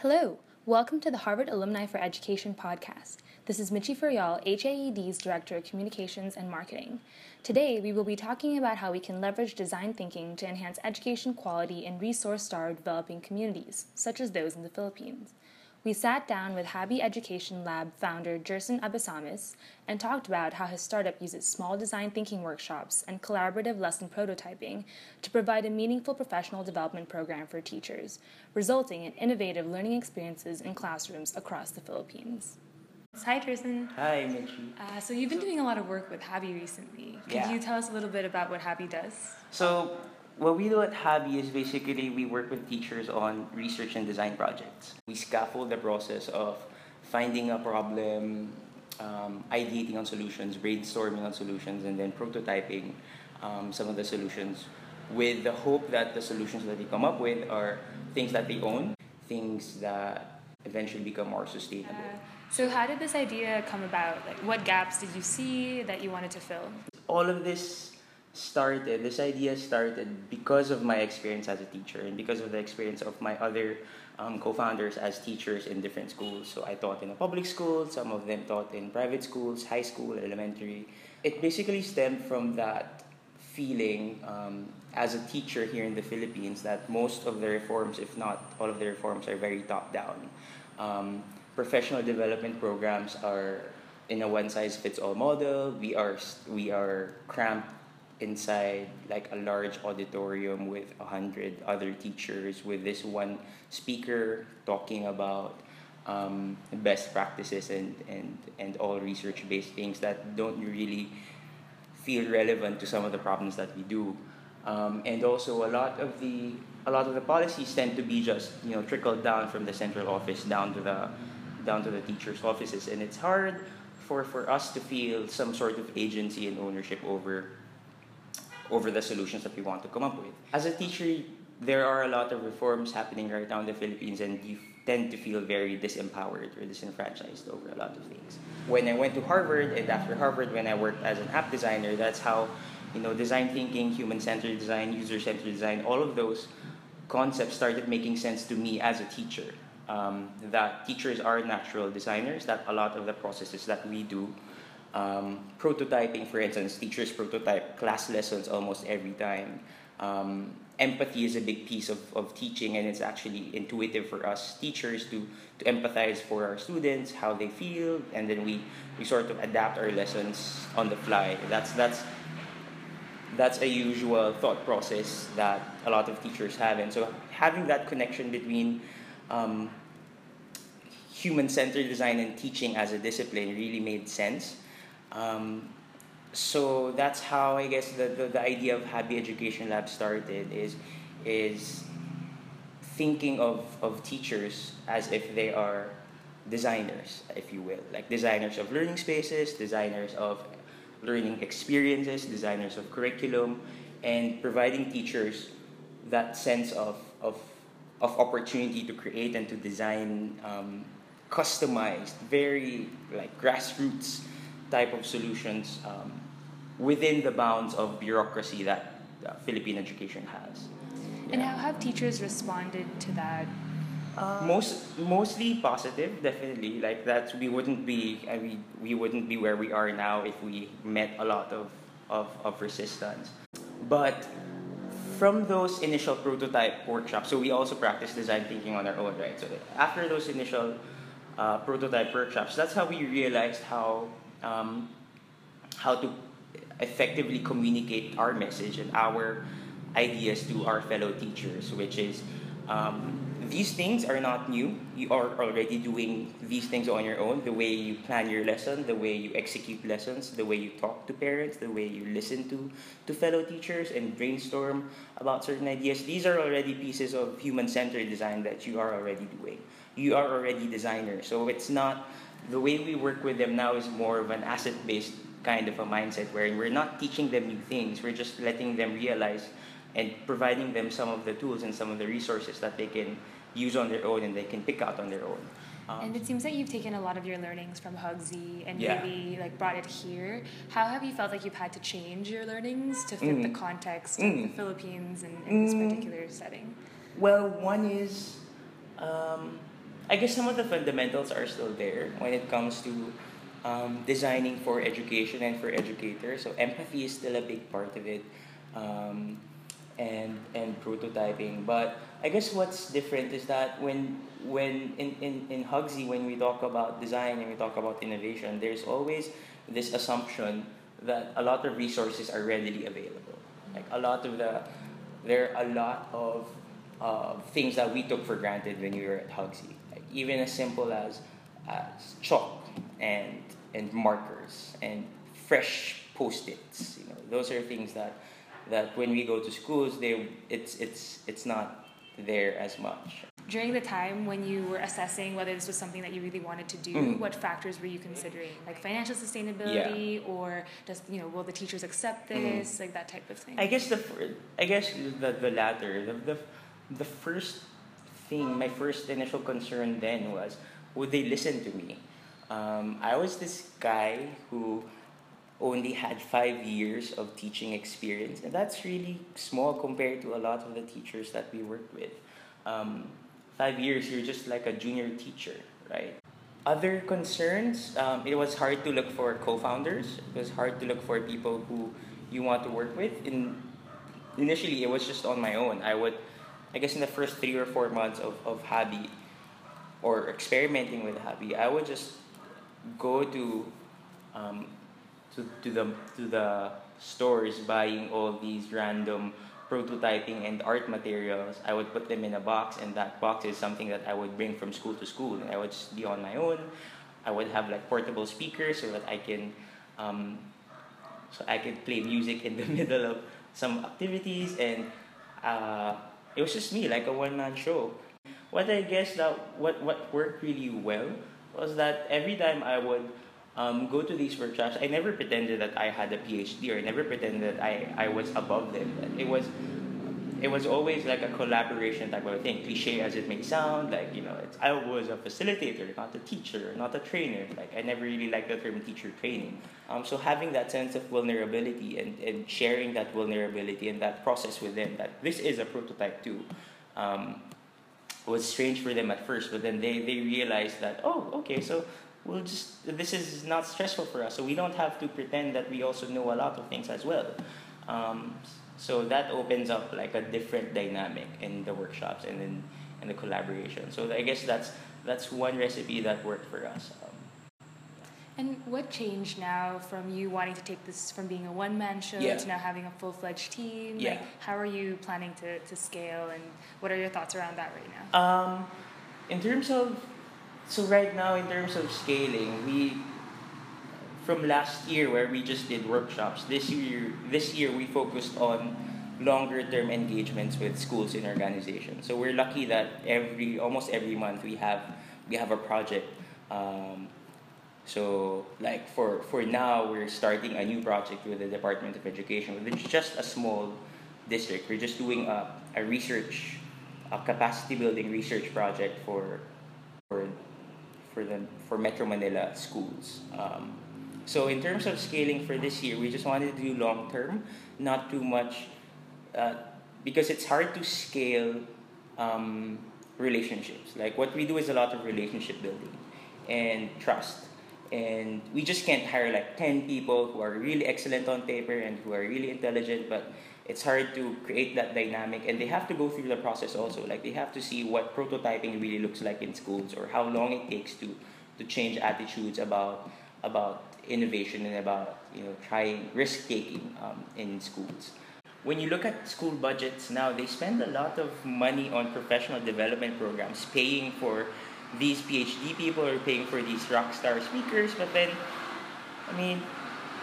Hello, welcome to the Harvard Alumni for Education podcast. This is Michi Furial, HAED's Director of Communications and Marketing. Today, we will be talking about how we can leverage design thinking to enhance education quality in resource starved developing communities, such as those in the Philippines. We sat down with Habi Education Lab founder Jerson Abesamis and talked about how his startup uses small design thinking workshops and collaborative lesson prototyping to provide a meaningful professional development program for teachers, resulting in innovative learning experiences in classrooms across the Philippines. Hi, Jerson. Hi, Michi. Uh, so you've been doing a lot of work with Habi recently. Could Yeah. you tell us a little bit about what Habi does? So, what we do at Habi is basically we work with teachers on research and design projects. We scaffold the process of finding a problem, um, ideating on solutions, brainstorming on solutions, and then prototyping um, some of the solutions with the hope that the solutions that they come up with are things that they own, things that eventually become more sustainable. Uh, so how did this idea come about? Like, what gaps did you see that you wanted to fill? all of this started this idea started because of my experience as a teacher and because of the experience of my other um, co-founders as teachers in different schools. So i taught in a public school some of them taught in private schools high school elementary. It basically stemmed from that feeling um, as a teacher here in the philippines that most of the reforms if not all of the reforms are very top down. Um, professional development programs are in a one size fits all model. We are we are cramped inside like a large auditorium with a hundred other teachers with this one speaker talking about um, best practices and, and, and all research based things that don't really feel relevant to some of the problems that we do. Um, and also a lot of the a lot of the policies tend to be just you know trickled down from the central office down to the down to the teachers' offices, and it's hard for, for us to feel some sort of agency and ownership over over the solutions that we want to come up with. As a teacher, there are a lot of reforms happening right now in the Philippines, and you tend to feel very disempowered or disenfranchised over a lot of things. When I went to Harvard, and after Harvard, when I worked as an app designer, that's how you know design thinking, human-centered design, user-centered design, all of those concepts started making sense to me as a teacher. Um, that teachers are natural designers. That a lot of the processes that we do um, prototyping, for instance, teachers prototype class lessons almost every time. Um, empathy is a big piece of, of teaching, and it's actually intuitive for us teachers to, to empathize for our students, how they feel, and then we, we sort of adapt our lessons on the fly. That's, that's, that's a usual thought process that a lot of teachers have. And so having that connection between um, human centered design and teaching as a discipline really made sense. Um, so that's how I guess the, the, the idea of Habi Education Lab started is is thinking of, of teachers as if they are designers, if you will, like designers of learning spaces, designers of learning experiences, designers of curriculum, and providing teachers that sense of, of, of opportunity to create and to design um, customized, very like grassroots type of solutions um, within the bounds of bureaucracy that uh, Philippine education has. And how have teachers responded to that? Most mostly positive, definitely. Like that, we wouldn't be. I mean, we wouldn't be where we are now if we met a lot of of, of resistance. But from those initial prototype workshops, so we also practice design thinking on our own, right? So after those initial uh, prototype workshops, that's how we realized how um, how to effectively communicate our message and our ideas to our fellow teachers, which is um, these things are not new. You are already doing these things on your own. The way you plan your lesson, the way you execute lessons, the way you talk to parents, the way you listen to, to fellow teachers and brainstorm about certain ideas. These are already pieces of human centered design that you are already doing. You are already designers. So it's not the way we work with them now is more of an asset based kind of a mindset wherein we're not teaching them new things, we're just letting them realize and providing them some of the tools and some of the resources that they can use on their own and they can pick out on their own. Um, And it seems that you've taken a lot of your learnings from HGSE and Yeah. maybe like brought it here. How have you felt like you've had to change your learnings to fit the Mm. context of Mm. the Philippines and in this Mm. particular setting? Well, one is um, I guess some of the fundamentals are still there when it comes to um, designing for education and for educators. So empathy is still a big part of it, um, and and prototyping. But I guess what's different is that when when in, in, in HGSE, when we talk about design and we talk about innovation, there's always this assumption that a lot of resources are readily available. Like a lot of the there are a lot of uh, things that we took for granted when we were at HGSE. Even as simple as, as chalk and and markers and fresh post-its. You know, those are things that that when we go to schools, they it's it's it's not there as much. During the time when you were assessing whether this was something that you really wanted to do, Mm. what factors were you considering? Like financial sustainability, or does you know will the teachers accept Mm. this, like that type of thing? I guess the I guess the the latter the, the the first thing my first initial concern then was would they listen to me? Um, I was this guy who only had five years of teaching experience, and that's really small compared to a lot of the teachers that we worked with. Um, five years, you're just like a junior teacher, right? Other concerns, um, it was hard to look for co-founders. It was hard to look for people who you want to work with. In initially, it was just on my own. I would, I guess, in the first three or four months of of Habi, or experimenting with Habi, I would just go to, um, to to the to the stores buying all these random prototyping and art materials. I would put them in a box, and that box is something that I would bring from school to school, and I would just be on my own. I would have like portable speakers so that I can, um, so I could play music in the middle of some activities, and uh, it was just me, like a one man show. What I guess that what what worked really well was that every time I would um, go to these workshops, I never pretended that I had a PhD or I never pretended that I, I was above them. It was it was always like a collaboration type of thing. Cliche as it may sound, like you know, I was a facilitator, not a teacher, not a trainer. Like I never really liked the term teacher training. Um, so having that sense of vulnerability and, and sharing that vulnerability and that process with them, that this is a prototype too, um, was strange for them at first. But then they, they realized that oh, okay, so we'll just this is not stressful for us, so we don't have to pretend that we also know a lot of things as well. Um, so that opens up like a different dynamic in the workshops and in, in the collaboration. So I guess that's that's one recipe that worked for us. Um, And what changed now from you wanting to take this from being a one man show Yeah. to now having a full fledged team? Yeah. Like, how are you planning to, to scale and what are your thoughts around that right now? Um, in terms of, so right now in terms of scaling, we, from last year where we just did workshops, this year this year we focused on longer term engagements with schools and organizations. So we're lucky that every almost every month we have we have a project. Um, so like for for now we're starting a new project with the Department of Education, which is just a small district. We're just doing a, a research, a capacity building research project for for for the for Metro Manila schools. Um, so in terms of scaling for this year, we just wanted to do long term, not too much, uh, because it's hard to scale um, relationships. Like what we do is a lot of relationship building and trust. And we just can't hire like 10 people who are really excellent on paper and who are really intelligent, but it's hard to create that dynamic. And they have to go through the process also. Like they have to see what prototyping really looks like in schools or how long it takes to, to change attitudes about, about innovation and about you know, trying risk taking um, in schools when you look at school budgets now, they spend a lot of money on professional development programs, paying for these PhD people or paying for these rock star speakers. But then, I mean,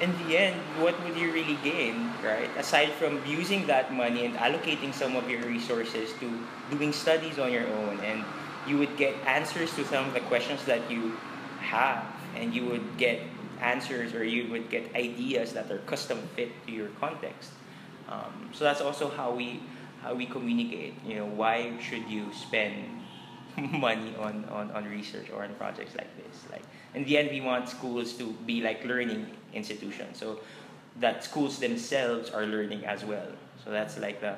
in the end, what would you really gain, right? Aside from using that money and allocating some of your resources to doing studies on your own, and you would get answers to some of the questions that you have, and you would get answers or you would get ideas that are custom fit to your context. Um, so that's also how we how we communicate. You know, why should you spend money on, on, on research or on projects like this? Like in the end, we want schools to be like learning institutions, so that schools themselves are learning as well. So that's like the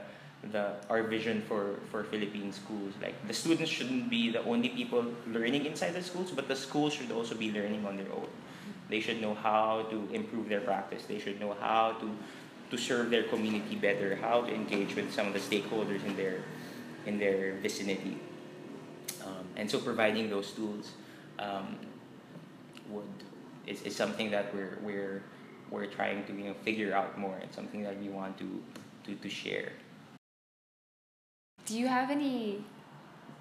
the our vision for for Philippine schools. Like the students shouldn't be the only people learning inside the schools, but the schools should also be learning on their own. They should know how to improve their practice. They should know how to to serve their community better, how to engage with some of the stakeholders in their in their vicinity. Um, and so providing those tools um, would is, is something that we're we're we're trying to you know figure out more. and something that we want to to, to share. Do you have any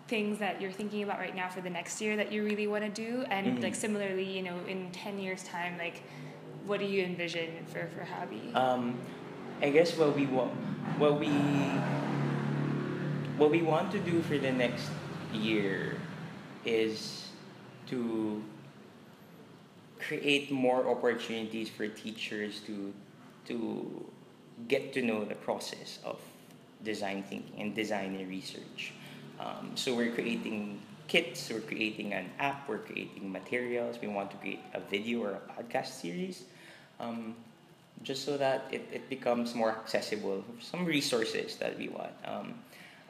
things that you're thinking about right now for the next year that you really want to do? And mm-hmm. like similarly, you know, in ten years' time, like what do you envision for for Habi? Um, I guess what we want, what we what we want to do for the next year is to create more opportunities for teachers to to get to know the process of design thinking and design and research. Um, so we're creating kits, we're creating an app, we're creating materials. We want to create a video or a podcast series, um, just so that it, it becomes more accessible. Some resources that we want. Um,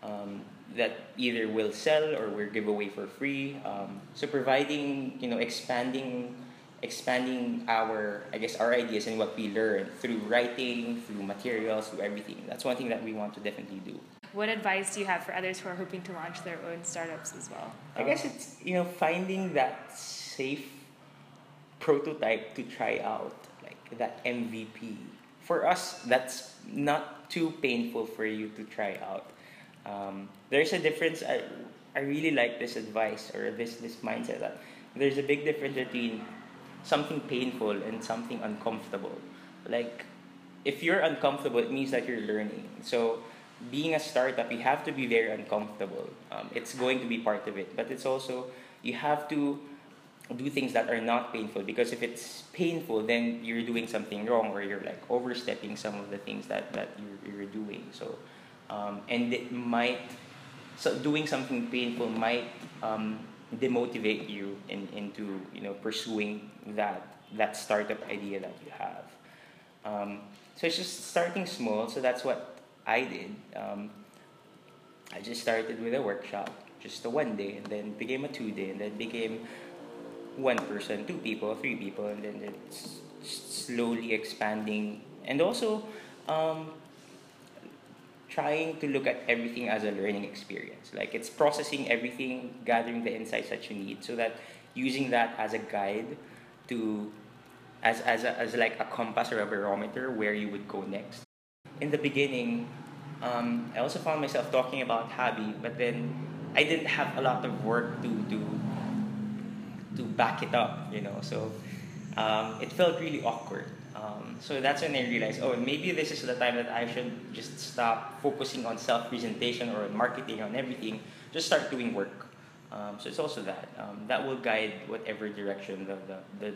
um, that either will sell or will give away for free. Um, so providing, you know, expanding expanding our I guess our ideas and what we learn through writing, through materials, through everything. That's one thing that we want to definitely do. What advice do you have for others who are hoping to launch their own startups as well? I guess it's you know finding that safe prototype to try out, like that MVP. For us, that's not too painful for you to try out. Um, there's a difference. I, I really like this advice or this this mindset that there's a big difference between something painful and something uncomfortable. Like, if you're uncomfortable, it means that you're learning. So, being a startup, you have to be very uncomfortable. Um, it's going to be part of it, but it's also you have to do things that are not painful because if it's painful, then you're doing something wrong or you're like overstepping some of the things that that you're, you're doing. So, um, and it might so doing something painful might um, demotivate you in, into you know pursuing that that startup idea that you have. Um, so it's just starting small. So that's what I did. Um, I just started with a workshop, just a one day, and then became a two day, and then became one person, two people, three people, and then it's slowly expanding. And also, um, trying to look at everything as a learning experience. Like it's processing everything, gathering the insights that you need, so that using that as a guide to, as as a, as like a compass or a barometer where you would go next. In the beginning, um, I also found myself talking about Habi, but then I didn't have a lot of work to to to back it up, you know. So um, it felt really awkward. Um, so that's when I realized, oh, maybe this is the time that I should just stop focusing on self presentation or marketing on everything. Just start doing work. Um, so it's also that um, that will guide whatever direction the, the, the,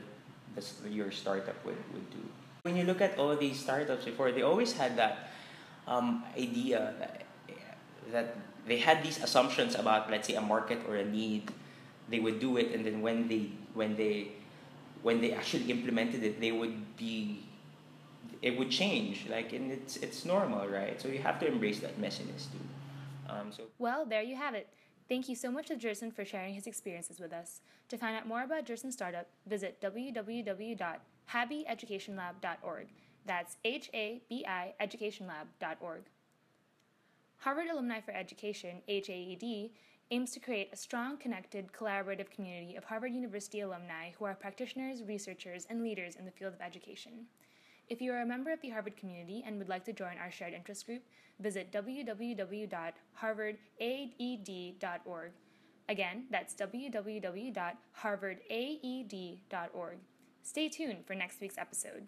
the, your startup would, would do. When you look at all these startups before, they always had that um, idea that, that they had these assumptions about, let's say, a market or a need. They would do it, and then when they when they when they actually implemented it, they would be, it would change. Like, and it's it's normal, right? So you have to embrace that messiness too. Um, so well, there you have it. Thank you so much to Jerson for sharing his experiences with us. To find out more about Jerson's startup, visit www.habieducationlab.org. That's H A B I educationlab.org. Harvard Alumni for Education, HAED, aims to create a strong, connected, collaborative community of Harvard University alumni who are practitioners, researchers, and leaders in the field of education. If you are a member of the Harvard community and would like to join our shared interest group, visit www.harvardaed.org. Again, that's www.harvardaed.org. Stay tuned for next week's episode.